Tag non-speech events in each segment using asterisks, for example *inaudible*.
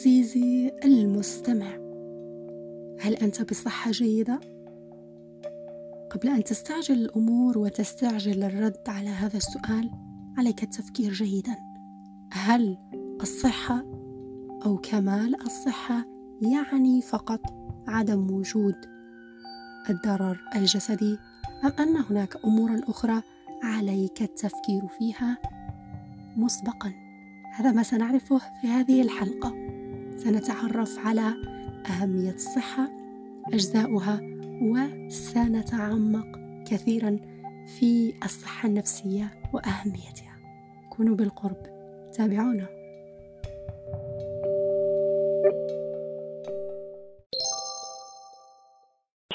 عزيزي المستمع. هل أنت بصحة جيدة؟ قبل أن تستعجل الأمور وتستعجل الرد على هذا السؤال عليك التفكير جيدا. هل الصحة أو كمال الصحة يعني فقط عدم وجود الضرر الجسدي أم أن هناك امورا أخرى عليك التفكير فيها؟ مسبقا. هذا ما سنعرفه في هذه الحلقة. سنتعرف على أهمية الصحة أجزاؤها وسنتعمق كثيرا في الصحة النفسية وأهميتها. كونوا بالقرب. تابعونا.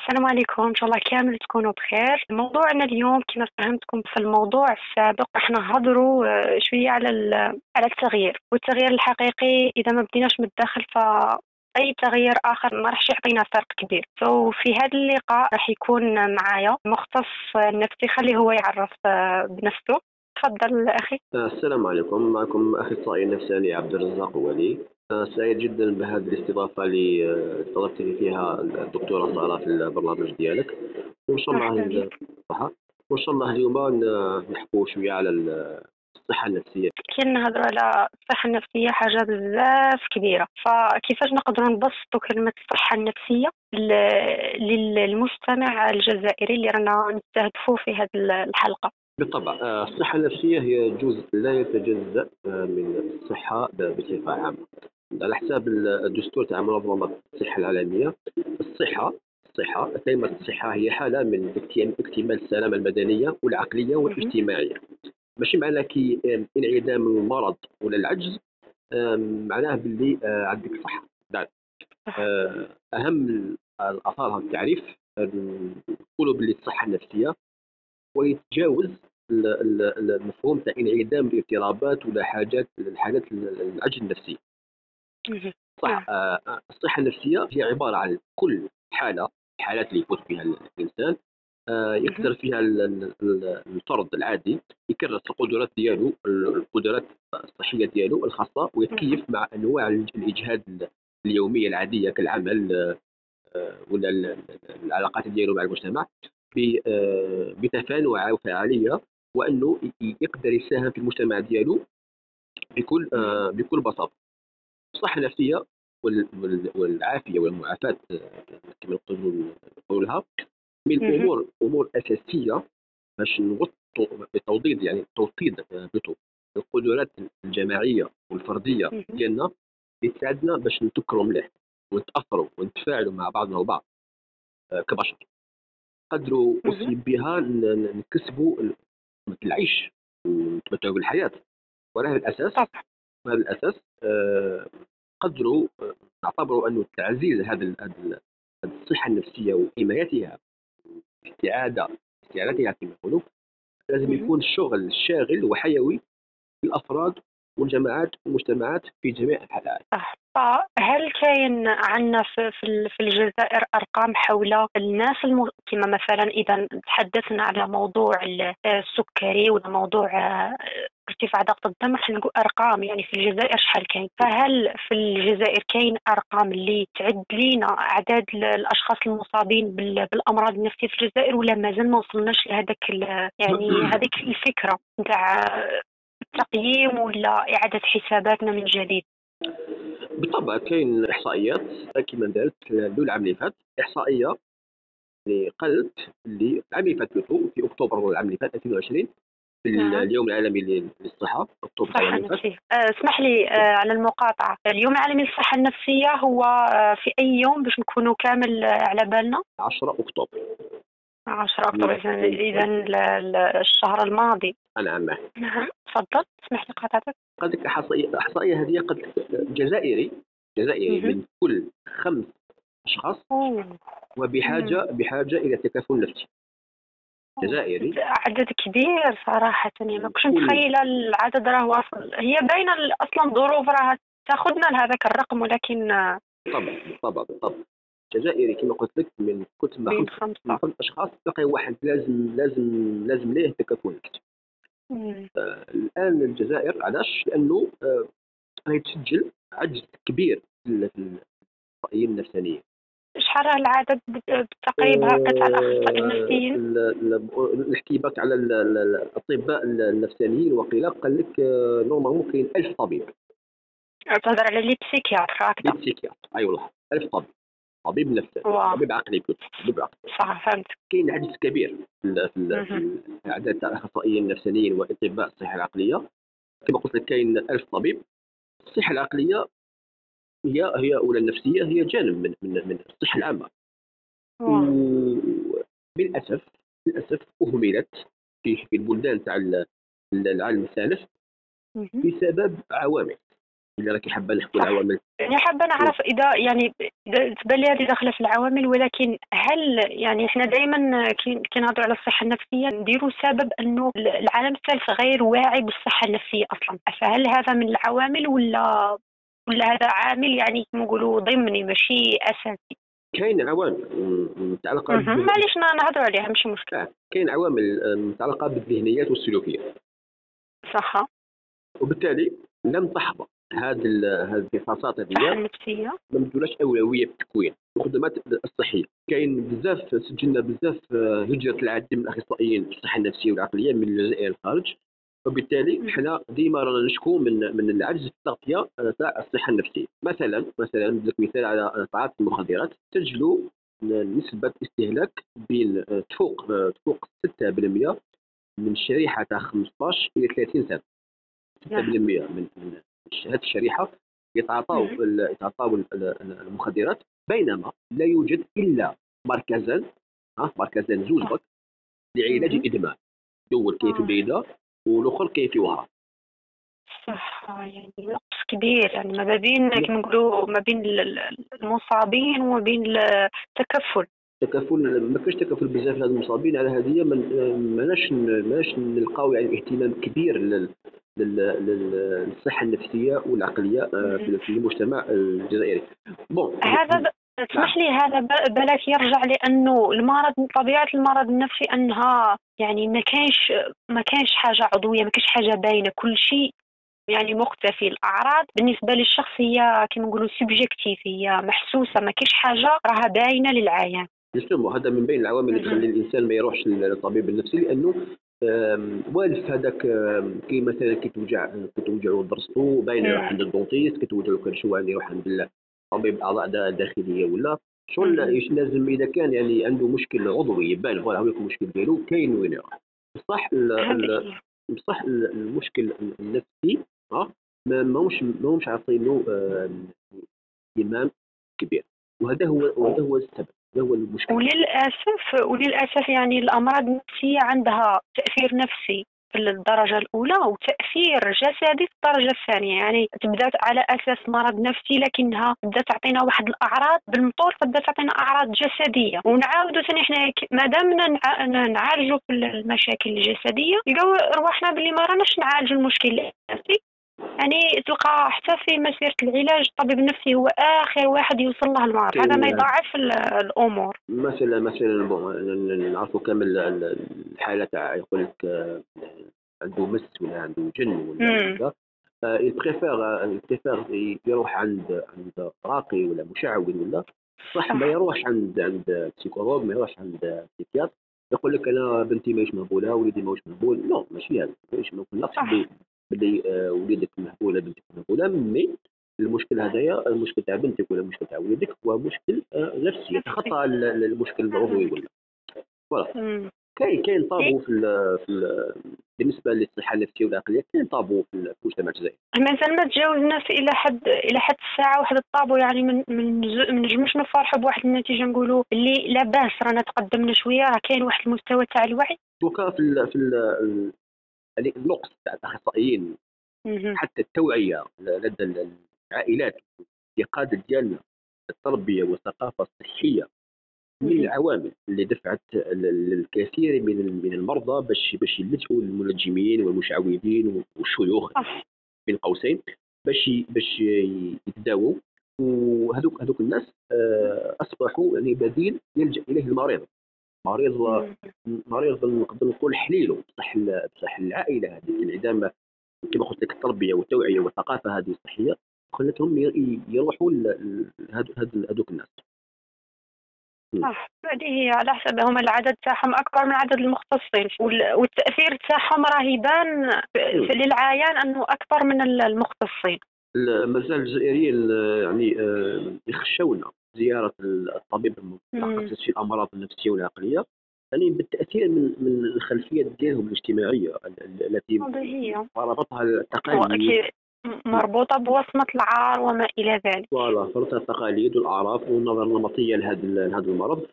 السلام عليكم. إن شاء الله كامل تكونوا بخير. موضوعنا اليوم كما فهمتكم في الموضوع السابق إحنا نهضروا آه، شوية على على التغيير. والتغيير الحقيقي إذا ما بديناش من الداخل ف اي تغيير آخر ما راحش يعطينا فرق كبير. سو so في هذا اللقاء راح يكون معايا مختص نفسي خليه هو يعرف آه، بنفسه. تفضل أخي. السلام عليكم. معكم اخصائي النفساني عبد الرزاق ولي. آه، سعيد جدا بهذه الاستضافة اللي آه، استضفتني فيها الدكتورة ساره في البرنامج ديالك. وإن شاء الله وإن شاء الله اليوم نحكوا شوية على الصحة النفسية. كي نهضروا على الصحة النفسية حاجة بزاف كبيرة. فكيفاش نقدروا نبسطوا كلمة الصحة النفسية للمستمع الجزائري اللي رانا نستهدفوه في هذه الحلقة؟ بالطبع آه، الصحة النفسية هي جزء لا يتجزأ آه، من الصحة بصفة عامة. على حساب الدستور تاع منظمة الصحة العالمية. الصحة الصحة كلمة الصحة هي حالة من اكتمال السلامة المدنية والعقلية والاجتماعية. ماشي معناه كي انعدام المرض ولا العجز معناه باللي آه، عندك صحة. أهم الآثار التعريف نقولوا باللي الصحة النفسية ويتجاوز المفهوم تاع انعدام الاضطرابات ولا حاجات الحاجات العجز النفسي. صح آه،, الصحة النفسية هي عبارة عن كل حالة الحالات اللي يفوت فيها الإنسان آه يقدر فيها الفرد العادي يكرس القدرات ديالو القدرات الصحية ديالو الخاصة ويتكيف مع أنواع الإجهاد اليومية العادية كالعمل آه، ولا العلاقات ديالو مع المجتمع بتفانع وفعاليه وأنه يقدر يساهم في المجتمع ديالو بكل بكل بساطة. الصحه النفسيه والعافية والمعافاة آه، كما نقولوا من الأمور أمور أساسية باش نغطوا بتوطيد يعني توطيد بتو القدرات الجماعية والفردية ديالنا اللي تساعدنا باش نتكروا مليح ونتأثروا ونتفاعلوا مع بعضنا البعض كبشر. قدروا أصيب بها نكسبوا العيش ونتمتعوا بالحياة. وعلى هذا الأساس على الأساس آه، قدروا آه، نعتبروا أنه تعزيز هذا الصحة النفسية وحمايتها استعادة استعادتها كما يقولوا لازم يكون الشغل شاغل وحيوي للأفراد والجماعات والمجتمعات في جميع الحالات. هل كاين عندنا في الجزائر أرقام حول الناس الم... كما مثلا إذا تحدثنا على موضوع السكري ولا موضوع آه، ارتفاع ضغط الدم راح نقول أرقام. يعني في الجزائر شحال كاين؟ فهل في الجزائر كاين أرقام اللي تعد لينا أعداد الأشخاص المصابين بالأمراض النفسية في الجزائر ولا مازال ما وصلناش لهذاك يعني هذيك الفكرة نتاع تقييم ولا إعادة حساباتنا من جديد؟ بالطبع كاين إحصائيات كما دارت العام اللي فات إحصائية اللي قالت اللي العام اللي فات في أكتوبر العام اللي فات 2020 في نعم. اليوم العالمي للصحة أكتوبر الصحه النفسيه آه، اسمح لي آه، على المقاطعة. اليوم العالمي للصحة النفسية هو آه، في أي يوم باش نكونوا كامل على بالنا؟ 10 أكتوبر. 10 أكتوبر اذا الشهر الماضي. نعم. نعم تفضل. اسمح لي قاطعتك قد لك احصائيه احصائيه هذه قد جزائري جزائري من كل خمس أشخاص وبحاجه بحاجة إلى تكافل نفسي. جزائري. عدد كبير صراحة يعني ما كنتش متخيلة العدد راه واصل هي باينة أصلا الظروف راه تاخذنا لهذاك الرقم ولكن طبعا طبعا طبعا. جزائري كما قلت لك من كتب من خمس أشخاص تلقى واحد لازم لازم لازم ليه نفسي آه الآن الجزائر علاش؟ لأنه آه تسجل عجز كبير في الاخصائيين النفسانيين. شحال العدد بالتقريب هكا تاع الاخصائيين النفسيين؟ نحكي بك على الأطباء النفسانيين وقيل قال لك نورمالمون كاين 1000 طبيب. تهضر على لي بسيكياتر هكذا. لي بسيكياتر أي والله 1000 طبيب. طبيب نفساني طبيب عقلي طبيب عقلي. صح فهمت. كاين عدد كبير في, العدد تاع الأخصائيين النفسانيين وأطباء الصحة العقلية. كما قلت لك كاين 1000 طبيب. الصحة العقلية هي هي ولا النفسية هي جانب من من, من الصحة العامة. للاسف للاسف أهملت في في البلدان تاع العالم الثالث بسبب عوامل. اللي راكي حابه نحكوا العوامل. يعني حابه نعرف إذا يعني تبان لي هذه داخله في العوامل ولكن هل يعني إحنا دائما كي نهضروا على الصحة النفسية نديروا سبب أنه العالم الثالث غير واعي بالصحة النفسية أصلا؟ فهل هذا من العوامل ولا ولا هذا عامل يعني نقولوا ضمني ماشي أساسي؟ كاين عوامل متعلقة معليش نهضروا عليها ماشي مشكلة. آه، كاين عوامل متعلقة بالذهنيات والسلوكيات صح وبالتالي لم تحظى هذه هذه الدراسات هذه النفسيه ما مدولاش أولوية بالتكوين. الخدمات الصحية. كاين بزاف سجلنا بزاف آه، هجرة العديد من الأخصائيين في الصحة النفسية والعقلية من الجزائر الخارج. وبالتالي إحنا ديما رانا نشكو من من العجز في التغطية تاع الصحة النفسية. مثلا مثلا لك مثال على تعاطي المخدرات. سجلوا نسبة استهلاك بين آه، تفوق آه، تفوق 6% من الشريحه تاع 15 إلى 30 سنة. 6% نعم. من هذه الشريحة يتعاطوا يتعاطوا المخدرات بينما لا يوجد إلا مركزا ها مركزا زوج بك لعلاج الإدمان. الأول كيف بعيدة والاخر كيف وهران صح يعني نقص كبير يعني ما بين كما نقولوا ما بين المصابين وما بين التكفل. تكفل ما كاش تكفل بزاف المصابين على هذه ماناش ماناش نلقاو يعني اهتمام كبير للصحة النفسية والعقلية آه، في المجتمع الجزائري. bon. هذا اسمح لي هذا بلاك يرجع لأنه المرض طبيعة المرض النفسي أنها يعني ما كانش ما كانش حاجة عضوية ما كانش حاجة باينة. كل شيء يعني مختفي. الأعراض بالنسبة للشخص هي كما نقولوا subjectif هي محسوسة ما كاينش حاجة راها باينة للعيان justement هذا من بين العوامل اللي تخلي الإنسان ما يروحش للطبيب النفسي لأنه والف هذاك كي مثلا كي توجع كي توجعو ضرسو باين يروح عند ال dentiste كي توجعو كرشو يروح عند طبيب أعضاء داخلية ولا. شغل لازم إذا كان يعني عنده مشكل عضوي يبان هو هذاك المشكل ديالو كاين وين يروح بصح بصح المشكل النفسي آه ماهوش ماهوش عاطينه اهتمام كبير. وهذا هو وهذا هو السبب. هو المشكلة. وللأسف وللأسف يعني الأمراض النفسية عندها تأثير نفسي في الدرجة الأولى وتأثير جسدي في الدرجة الثانية. يعني تبدا على أساس مرض نفسي لكنها تبدا تعطينا واحد الأعراض بالمطور تبدا تعطينا أعراض جسدية. ونعاودوا ثاني حنا ما دامنا نعالجوا في المشاكل الجسدية. يلقاو رواحنا باللي ما راناش نعالجوا المشكل النفسي يعني تلقى حتى في مسيرة العلاج الطبيب النفسي هو آخر واحد يوصل له المرض. هذا ما يضاعف الأمور. مثلا مثلا bon نعرفوا كامل الحالة تاع يقول لك آه، عنده مس ولا عنده جن ولا ي préfère ي préfère يروح عند عند راقي ولا مشعوذ ولا صح ما يروحش عند عند psychologue ما يروحش عند psychiatre يقول لك أنا بنتي ماهيش مهبوله وليدي ماهوش مهبول لا ماشي هذا ماشي ما نقولكش باللي آه، وليدك مهبوله بنتك مهبولة mais المشكل هذايا المشكل تاع بنتك ولا المشكل تاع وليدك هو مشكل آه، نفسي. يتخطى المشكل العضوي ولا. voilà. كاين كاين طابو في ال في ال بالنسبة للصحة النفسية والعقلية كاين طابو في المجتمع الجزائري. مثلا ما تجاوزناش إلى حد إلى حد الساعة واحد الطابو يعني من من نجموش نفرحوا بواحد النتيجة نقولوا اللي لا باس رانا تقدمنا شوية راه كاين واحد المستوى تاع الوعي. دوكا في ال في ال يعني النقص تاع الاخصائيين حتى التوعية لدى العائلات القاده ديالنا التربية والثقافة الصحية من العوامل اللي دفعت الكثير من من المرضى باش باش يلجؤوا للمنجمين والمشعوذين والشيوخ بين قوسين باش باش يتداووا وهذوك هذوك الناس آه، أصبحوا يعني بديل يلجأ إليه المريض. مريض مريض نقدر نقول حليله بصح بصح العائلة هذه انعدام كما قلت لك التربية والتوعية والثقافة هذه الصحيه خلتهم يروحوا هذوك الناس. صح. هذه هي على حسب هم العدد تاعهم أكبر من عدد المختصين والتأثير تاعهم راه يبان للعيان أنه أكبر من المختصين. مازال الجزائريين يعني آه، يخشون زيارة الطبيب المتخصص في الأمراض النفسية والعقلية يعني بالتأثير من من الخلفيه ديالهم الاجتماعية التي ربطها التقاليد مربوطة بوصمة العار وما إلى ذلك. فوالا فرضها التقاليد والأعراف والنظرة النمطية لهذا لهذا المرض.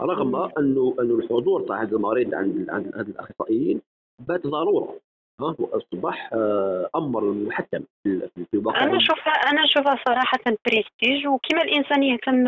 رغم أنه أنه الحضور تاع هذا المريض عند عند هذا الأخصائيين بات ضرورة. ها واصبح آه، أمر محتم في الواقع أنا أشوفها أنا أشوفها صراحة بريستيج وكما الإنسان يهتم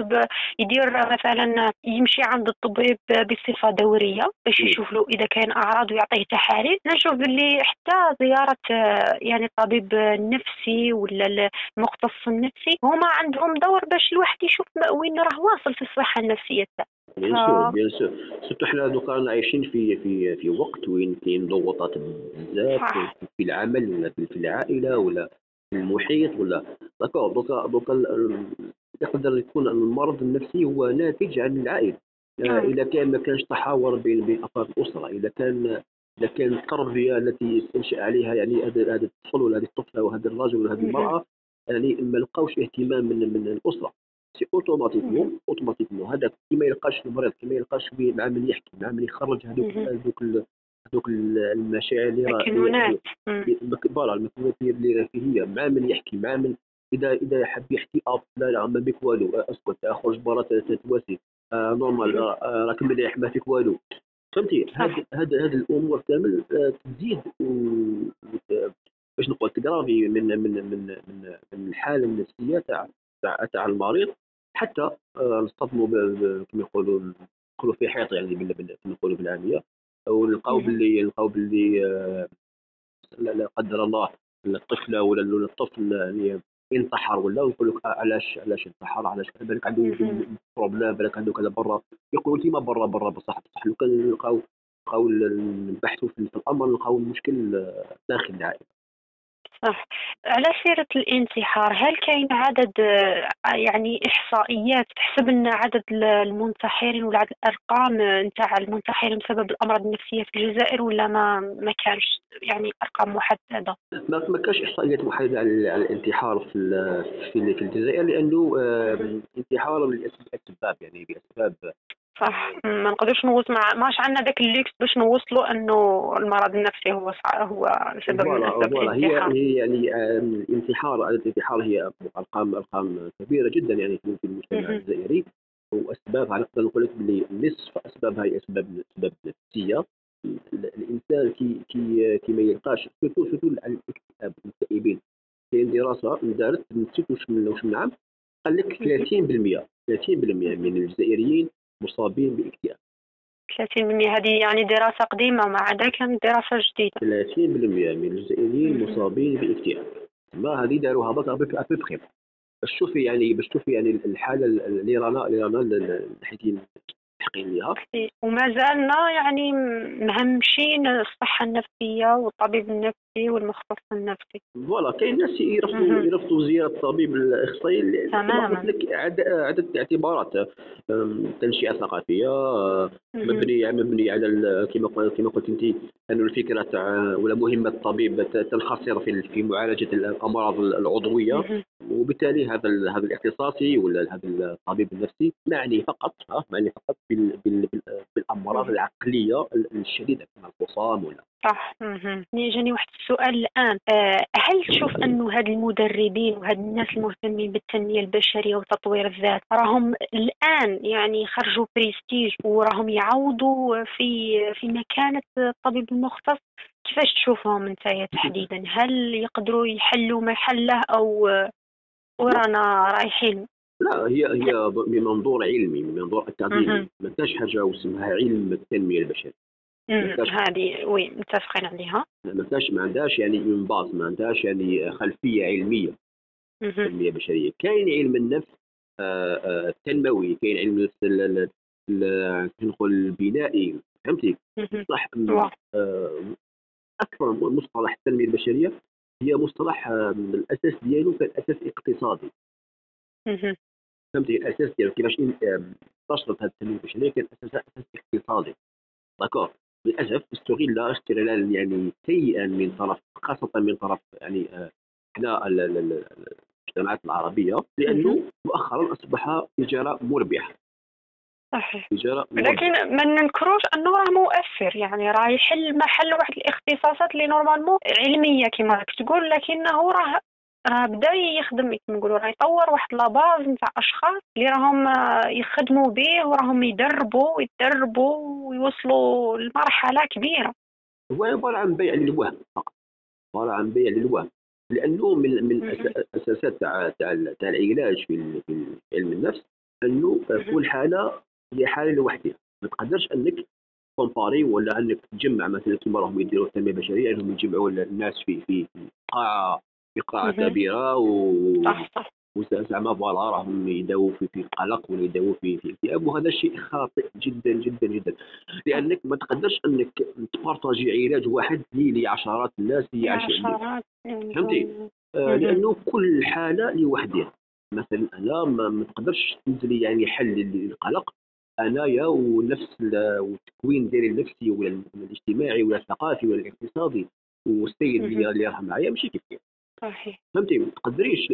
يدير مثلا يمشي عند الطبيب بصفة دورية باش يشوف له إذا كان أعراض ويعطيه تحاليل. نشوف باللي حتى زيارة آه، يعني الطبيب النفسي ولا المختص النفسي هما عندهم دور باش الواحد يشوف وين راه واصل في الصحة النفسية. تاعه bien sûr bien sûr surtout حنا دوكا عايشين في في في وقت وين كاين ضغوطات بزاف في العمل ولا في العائلة ولا في المحيط ولا. d'accord دوكا دوكا يقدر يكون المرض النفسي هو ناتج عن العائله آه، إذا كان ما كانش تحاور بين بين أفراد الاسره إذا كان إذا كان التربية التي تنشأ عليها يعني هذا هذا الطفل ولا هذه الطفلة وهذا الرجل ولا هذه المرأة يعني ما لقاوش اهتمام من من الأسرة. c'est automatiquement automatiquement. هذاك كي ما يلقاش المريض كي ما يلقاش مع من يحكي مع من يخرج هذوك هذوك هذوك المشاعر اللي المكنونات voilà المكنونات اللي هي. مع من يحكي مع من إذا إذا حب يحكي أب لا لا ما بك والو. أسكت أخرج برا تتواسي. آه normal آه راك مليح ما فيك والو. فهمتي؟ هذه هذه الأمور كامل تزيد باش نقول ت aggraver من من من من من الحالة النفسية تاع تاع المريض. حتى آه، نصطدموا كما يقولوا نقولوا في حيط يعني كما نقولوا بالعامية ونلقاو باللي نلقاو باللي آه، لا قدر الله الطفله ولا الطفل يعني انتحر ولا ونقول لك علاش علاش انتحر علاش بالك عنده بروبليم بالك عنده كذا برا. يقولوا كيما برا برا بصح بصح. لو كان نلقاو نلقاو نبحثوا في الأمر نلقاو المشكل آه، داخل العائله صح على سيرة الانتحار هل كاين عدد يعني إحصائيات تحسب لنا عدد المنتحرين ولا عدد الأرقام نتاع المنتحرين بسبب الأمراض النفسية في الجزائر ولا ما ما كانش يعني أرقام محددة؟ ما ما كانش إحصائيات محددة على الانتحار في في الجزائر لأنه انتحار لأسباب يعني بأسباب صح. ما نقدرش نوصل مع ماش عندنا ذاك الليكس باش نوصلوا إنه المرض النفسي هو هو سبب من اسباب هي هي يعني الانتحار الانتحار هي ارقام أرقام كبيرة جدا يعني في المجتمع الجزائري. وأسبابها نقدر نقول لك بلي نصف أسبابها هي اسباب أسباب نفسية. الإنسان كي كي كي ما يلقاش surtout surtout الاكتئاب المكتئبين كاين دراسة دارت نسيت واش من واش من عام قال لك 30% 30% من الجزائريين مصابين باكتئاب. 30% هذه يعني دراسة قديمة مع ذاك دراسة جديدة. 30% من الجزائريين مصابين باكتئاب. ما هذه داروها بس أبي باش تشوفي يعني باش تشوفي يعني الحالة اللي رانا اللي رانا لها وما زالنا يعني مهمشين الصحة النفسية والطبيب النفسي والمختص النفسي. فوالا كاين ناس يرفضوا يرفضوا زيارة الطبيب الأخصائي تماما. لك عدة اعتبارات تنشئة ثقافية مبني مبني على كما كما قلت أنت انه الفكرة تاع ولا مهمة الطبيب تنحصر في في معالجة الأمراض العضوية. وبالتالي هذا هذا الاختصاصي ولا هذا الطبيب النفسي معني فقط معني فقط بالأمراض العقلية الشديدة كما الفصام ولا. صح. جاني واحد السؤال الآن آه، هل تشوف أنه هاد المدربين وهاد الناس المهتمين بالتنمية البشرية وتطوير الذات راهم الآن يعني خرجوا بريستيج وراهم يعوضوا في في مكانة الطبيب المختص؟ كيفاش تشوفهم أنت تحديدا؟ هل يقدروا يحلوا محله أو ورانا رايحين؟ لا هي هي بمنظور علمي بمنظور أكاديمي. ما كاش حاجة اسمها علم التنمية البشرية. هذه oui متفقين عليها. ما كاش ما عندهاش يعني من base ما عندهاش يعني خلفية علمية. تنميه بشرية. كاين علم النفس آه، آه، التنموي كاين علم النفس نقول البنائي. فهمتي؟ صح آه، أكثر مصطلح التنمية البشرية هي مصطلح الأساس ديالو كان أساس اقتصادي. فهمتي؟ الأساس ديالو كيفاش انتشرت هذه التنمية البشرية كان أساسها أساس اقتصادي. داكور للأسف استغل استغلالا يعني سيئا من طرف خاصة من طرف يعني إحنا المجتمعات العربية لأنه مؤخرا أصبح تجارة مربحة. صحيح. لكن ما ننكروش انه راه مؤثر يعني راه يحل محل واحد الاختصاصات اللي normalement علمية كما راك تقول لكنه راه راه بدأ يخدم كما نقولوا راه يطور واحد la base نتاع أشخاص اللي راهم يخدموا به وراهم يدربوا ويتدربوا ويوصلوا لمرحلة كبيرة. هو عبارة عن بيع للوهم فقط. عبارة عن بيع للوهم. لأنه من من الاساسات تاع تاع العلاج في علم النفس أنه كل حالة هي حالة لوحدها. ما تقدرش أنك comparer ولا أنك تجمع مثلا كما راهم يديروا التنمية البشرية انهم يجمعوا الناس في في قاعة قاعه كبيره و وزعما voilà راهم يداووا في في القلق ولا يداووا في في اكتئاب وهذا شيء خاطئ جدا جدا جدا. لأنك ما تقدرش أنك تبارطاجي علاج واحد لعشرات الناس اللي عشرات فهمتي؟ آه لأنه كل حالة لوحدها مثلا أنا ما تقدرش تنزلي يعني حل للقلق. انايا ونفس التكوين ديالي النفسي ولا الاجتماعي ولا الثقافي ولا الاقتصادي والسيد اللي اللي راه معايا ماشي كيف كيف. صحيح. فهمتي؟ ما تقدريش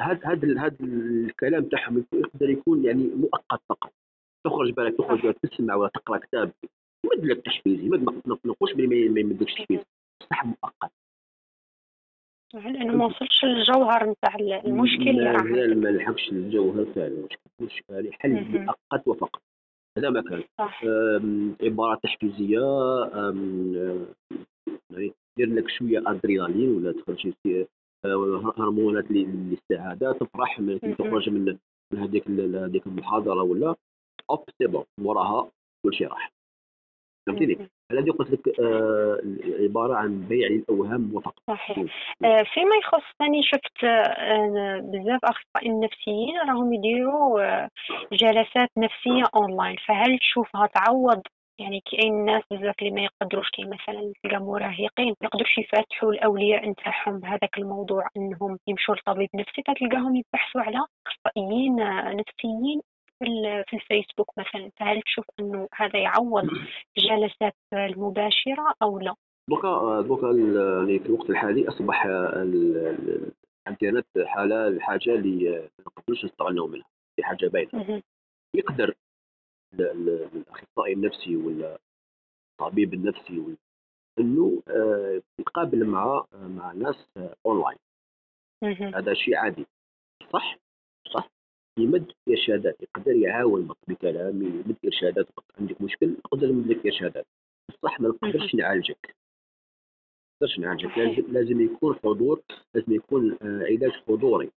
هذا هذا هذا الكلام تاعهم يقدر يكون يعني مؤقت فقط. تخرج بالك تخرج بالك تسمع ولا تقرأ كتاب يمد لك تحفيزي ما نقولش بلي ما يمدلكش تحفيز. بصح مؤقت. لأنه ما وصلش للجوهر نتاع المشكل اللي راه ما لحقش للجوهر تاع المشكل حل مؤقت وفقط. هذا ما كان عبارات تحفيزية يعني دير لك شوية أدرينالين ولا تخرج هرمونات للسعاده تفرح ملي تخرج من من هذيك هذيك المحاضرة ولا hop c'est bon وراها كل شيء راح. فهمتني الذي قلت لك آه عبارة عن بيع الأوهام وفقط. صحيح. آه فيما يخص ثاني شفت آه بزاف اخصائيين نفسيين راهم يديروا آه جلسات نفسية أونلاين. فهل تشوفها تعوض يعني كاين ناس بزاف اللي ما يقدروش كي مثلا تلقى مراهقين ما يقدروش يفتحوا الأولياء نتاعهم بهذاك الموضوع إنهم يمشوا لطبيب نفسي فتلقاهم يبحثوا على اخصائيين نفسيين في الفيسبوك مثلا. فهل تشوف إنه هذا يعوض الجلسات المباشرة أو لا؟ دوكا دوكا يعني في الوقت الحالي أصبح الإنترنت حالة حاجة اللي ما نقدروش نستغنوا منها في حاجة باينة. يقدر الأخصائي النفسي ولا الطبيب النفسي إنه آه، يتقابل مع مع ناس اونلاين هذا شيء عادي. صح؟ صح. يمد إرشادات يقدر يعاون بكلام يمد إرشادات عندك مشكل نقدر نمد لك إرشادات. بصح ما نقدرش نعالجك. ما نقدرش نعالجك. لازم لازم يكون حضور لازم يكون آه، علاج حضوري.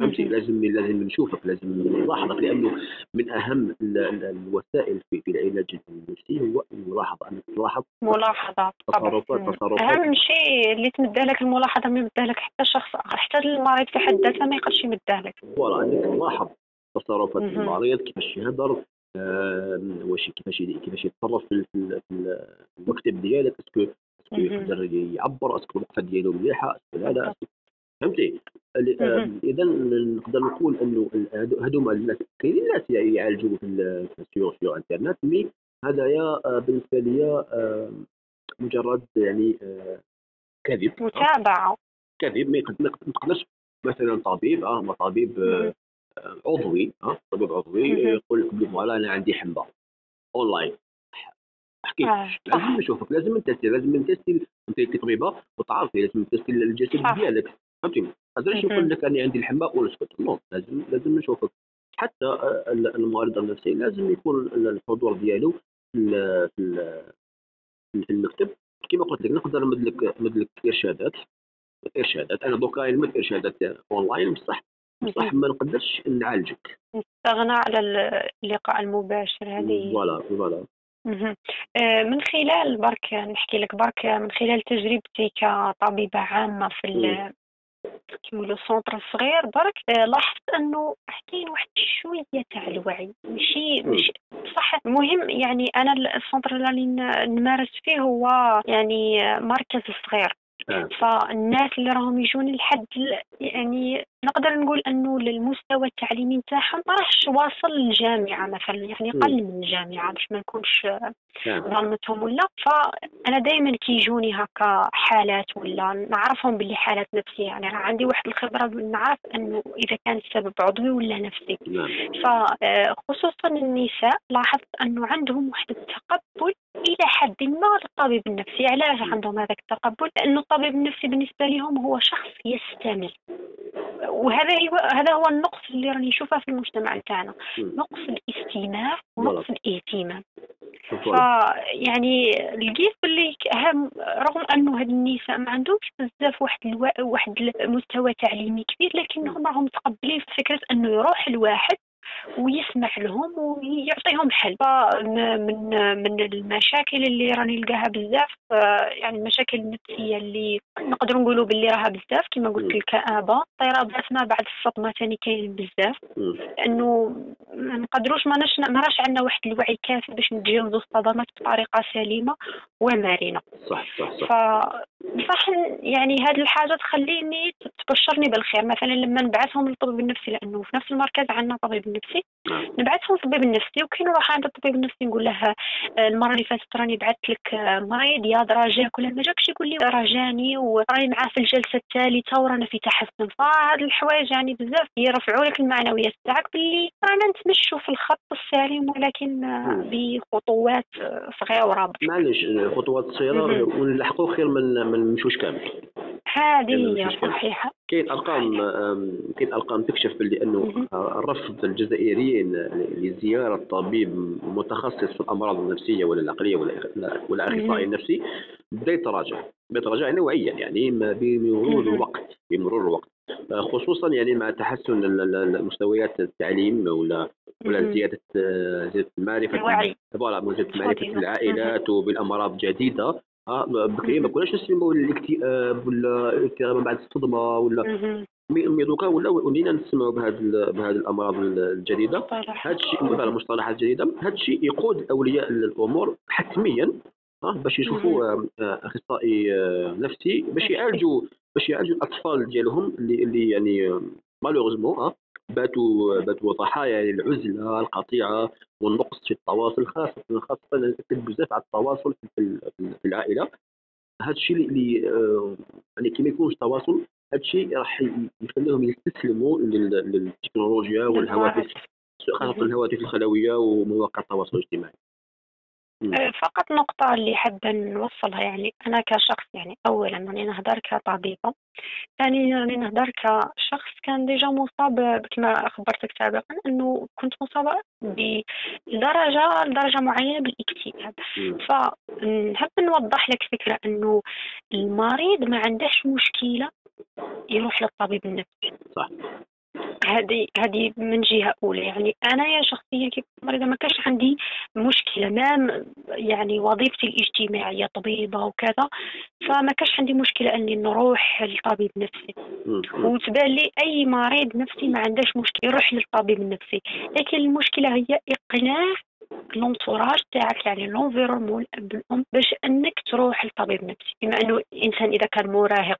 فهمتي لازم لازم نشوفك لازم نلاحظك لأنه من أهم الوسائل في, في العلاج النفسي هو الملاحظة أنك تلاحظ ملاحظة تصرفات تصرفات. أهم شيء اللي تمده لك الملاحظة ما يمده لك حتى الشخص حتى المريض في حد ذاته ما يقدرش يمده لك. voilà أنك تلاحظ تصرفات المريض كيفاش يهضر واش كيفاش كيفاش يتصرف في, في المكتب ديالك est-ce que يقدر يعبر est-ce que الوقفة ديالو مليحة لا فهمتي؟ اذا نقدر نقول إنه هذوما الناس كاينين ناس يعالجوا في السيور في الإنترنت mais هذايا آه، بالنسبة لي آه، مجرد يعني آه، كذب. متابعة. كذب ما نقدرش مثلا طبيب آه طبيب عضوي آه طبيب عضوي يقول لك voilà أنا عندي حمى أونلاين. احكي لازم نشوفك لازم نتيستي لازم نتيستي أنت كطبيبة وتعرفي لازم تستي الجسد ديالك. فهمتي ما قدرش نقول لك أنا عندي الحمى ونسكت non لازم لازم نشوفك. حتى المريض النفسي لازم يكون الحضور ديالو في في المكتب. كما قلت لك نقدر نمد لك نمد لك إرشادات. إرشادات. أنا دوكا نمد إرشادات أونلاين بصح بصح ما نقدرش نعالجك. نستغنى على اللقاء المباشر هذه. voilà voilà. آه، من خلال برك نحكي لك برك من خلال تجربتي كطبيبة عامة في كيقولوا centre صغير برك آه، لاحظت أنه كاين واحد شوية تاع الوعي ماشي مش صح المهم يعني أنا ال centre اللي نمارس فيه هو يعني مركز صغير آه. فالناس اللي راهم يجون لحد يعني نقدر نقول أنه للمستوى التعليمي نتاعهم ما راحش واصل للجامعة مثلا يعني أقل من الجامعة باش ما نكونش نعم. ظلمتهم ولا فأنا دائما كيجوني هكا حالات ولا نعرفهم باللي حالات نفسيه يعني راه عندي واحد الخبرة نعرف أنه إذا كان السبب عضوي ولا نفسي نعم. فخصوصا النساء لاحظت أنه عندهم واحد التقبل إلى حد ما للطبيب النفسي علاش عندهم هذاك التقبل؟ لأنه الطبيب النفسي بالنسبة لهم هو شخص يستمر. وهذا هو هذا هو النقص اللي راني نشوفه في المجتمع نتاعنا. نقص الاستماع ونقص الاهتمام فيعني لقيت باللي رغم أنه هاد النساء ما عندهمش بزاف واحد ألو... واحد المستوى تعليمي كبير لكنهم راهم متقبلين فكرة أنه يروح الواحد ويسمح لهم ويعطيهم حل من من المشاكل اللي راني نلقاها بزاف يعني المشاكل النفسية اللي نقدر نقولوا باللي راها بزاف كما قلت الكآبه اضطرابات ما بعد الصدمة ثاني كاين بزاف. لأنه ما نقدروش ما ما راش عندنا واحد الوعي كافي باش نتجاوزوا الصدمات بطريقة سليمة ومرنة. صح صح صح. ف صح يعني هذه الحاجة تخليني تبشرني بالخير. مثلا لما نبعثهم للطبيب النفسي لأنه في نفس المركز عندنا طبيب نفسي. نعم. نبعثهم للطبيب النفسي وكي نروح عند الطبيب النفسي نقول له المرة اللي فاتت راني بعثت لك مريض يا راجاك ولا ما جاكش يقول لي راه جاني وراني معاه في الجلسة الثالثه ورانا في تحسن فهاد الحوايج يعني بزاف يرفعوا لك المعنويات تاعك باللي رانا نتمشوا في الخط السليم ولكن بخطوات صغيرة معليش خطوات صغيرة ونلحقوا خير من من مشوش كامل؟ هذه هي صحيحة. كاين أرقام كاين أرقام تكشف باللي انه رفض الجزائريين لزيارة طبيب متخصص في الأمراض النفسية ولا العقلية ولا ولا اخصائي نفسي بدأ يتراجع. بيتراجع نوعيا يعني بمرور الوقت بمرور الوقت. خصوصا يعني مع تحسن مستويات التعليم ولا ولا زيادة زيادة المعرفة فوالا زيادة معرفه العائلات وبالأمراض الجديده بكري ما كناش نسميو الاكتئاب ولا الاكتئاب من بعد الصدمة ولا مي دوكا ولا ولينا نسمعوا بهذه بهذه الأمراض الجديدة. هذا الشيء المصطلحات الجديده هذا الشيء يقود أولياء الأمور حتميا باش يشوفوا أخصائي نفسي باش يعالجوا باش يعالجوا الأطفال ديالهم اللي اللي يعني مالوغوزمون باتوا باتوا ضحايا للعزلة القطيعة والنقص في التواصل خاصة خاصة نركز بزاف على التواصل في العائلة. هذا الشيء اللي آه، يعني كي ما يكونش تواصل هذا الشيء راح يخليهم يستسلموا للتكنولوجيا والهواتف خاصة الهواتف الخلوية ومواقع التواصل الاجتماعي. فقط نقطة اللي حابة نوصلها يعني أنا كشخص يعني أولا راني نهضر كطبيبة ثانيا راني نهضر كشخص كان ديجا مصاب كما أخبرتك سابقا أنه كنت مصابة بدرجة لدرجة معينة بالاكتئاب. فنحب نوضح لك فكرة أنه المريض ما عندهش مشكلة يروح للطبيب النفسي. صح. هذه هذه من جهة أولى. يعني أنا يا شخصيا كيف مريضة ما كانش عندي مشكلة ما يعني وظيفتي الاجتماعية طبيبة وكذا فما كانش عندي مشكلة أني نروح للطبيب نفسي وتبان لي أي مريض نفسي ما عندهش مشكلة يروح للطبيب النفسي. لكن المشكلة هي إقناع l'entourage تاعك يعني l'environnement الاب الام باش أنك تروح لطبيب نفسي بما أنه الانسان إذا كان مراهق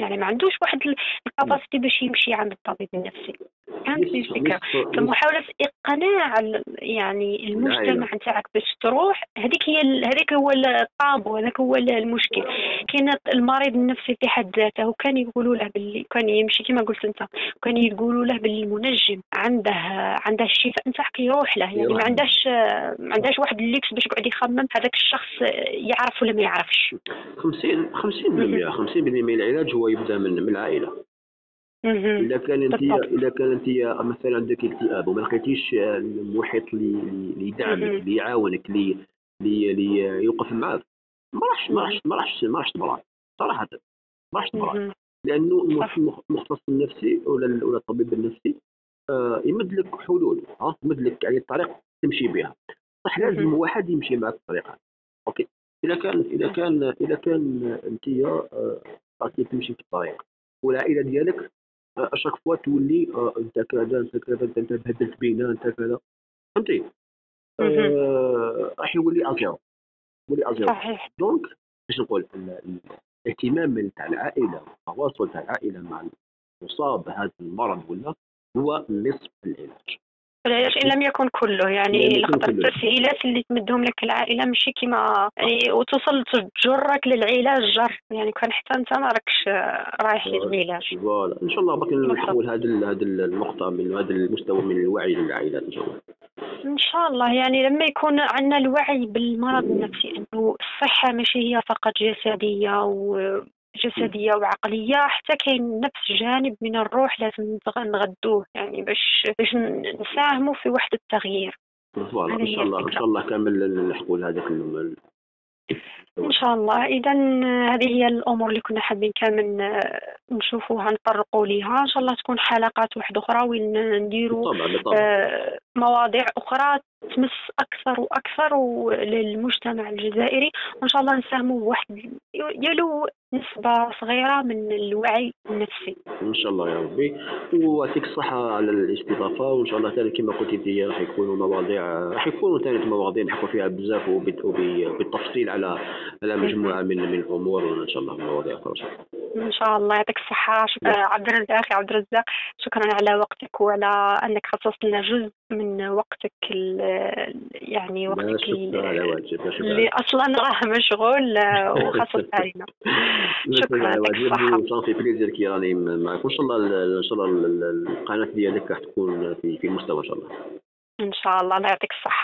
يعني ما عندوش واحد ال capacité باش يمشي عند الطبيب النفسي. فهمت الفكرة؟ فمحاولة إقناع يعني المجتمع نتاعك باش تروح هذيك هي هذيك هو الطابو هذاك هو المشكل. كاين المريض النفسي في حد ذاته وكان يقولوا له باللي كان يمشي كما قلت أنت كان يقولوا له باللي المنجم عنده عنده الشفاء نتاعك يروح له. يعني ما عندهاش ما عندهاش واحد الليكس باش يقعد يخمم هذاك الشخص يعرف ولا ما يعرفش. 50 50% 50% من العلاج هو يبدا من من العائلة. إذا كان انت إذا كان أنت مثلا عندك اكتئاب وما لقيتيش المحيط اللي يدعمك اللي يعاونك اللي اللي يوقف معاك ما راحش ما راحش ما راحش ما راحش تبرع. صراحة ما راحش تبرع. لأنه المختص النفسي ولا ولا الطبيب النفسي آه يمد لك حلول ها؟ يمد لك يعني طريق تمشي بها. صح لازم واحد يمشي معك الطريقة okay؟ إذا كان إذا كان إذا كان أنت آه تمشي في الطريق. والعائلة ديالك à chaque fois تولي آه أنت كذا أنت كذا أنت بهدلت بينا أنت كذا. فهمتي؟ آه، راح يولي à zéro يولي à zéro صحيح. donc باش نقول الاهتمام تاع العائلة التواصل تاع العائلة مع المصاب بهذا المرض ولا هو نصف العلاج. العلاج إن لم يكن كله يعني لخاطر التسهيلات اللي تمدهم لك العائلة ماشي كيما يعني وتوصل تجرك للعلاج جر يعني كان حتى أنت ما راكش رايح للعلاج. voilà. إن شاء الله باقي نحول هذه هذه النقطة من هذا المستوى من الوعي للعائلات إن شاء الله. إن شاء الله يعني لما يكون عندنا الوعي بالمرض النفسي إنه الصحة ماشي هي فقط جسدية و جسدية وعقلية. حتى كاين نفس جانب من الروح لازم نغدوه يعني باش باش نساهموا في واحد التغيير. إن شاء الله إن شاء الله كامل نحكوا هذاك إن شاء الله. إذا هذه هي الأمور اللي كنا حابين كامل نشوفوها نطرقوا ليها. إن شاء الله تكون حلقات واحدة أخرى وين نديروا آه، مواضيع أخرى. تمس أكثر وأكثر للمجتمع الجزائري. وإن شاء الله نساهموا بواحد يلو نسبة صغيرة من الوعي النفسي. إن شاء الله يا ربي. ويعطيك الصحة على الاستضافة. وإن شاء الله ثاني كما قلت أنت راح يكونوا مواضيع راح يكونوا ثاني مواضيع نحكوا فيها بزاف وبالتفصيل على على مجموعة من من الأمور. وإن شاء الله مواضيع أخرى. إن شاء الله يعطيك الصحة. شكرا عبد الرزاق. أخي عبد الرزاق شكرا على وقتك وعلى أنك خصصت لنا جزء من وقتك يعني وقتك اللي أصلا راه مشغول وخصصتها *laughs* لنا شكرا الصحة صافي بليزير كي راني معكم ان شاء الله إن شاء الله القناة ديالك راح تكون في في المستوى إن شاء الله. إن شاء الله الله يعطيك الصحة.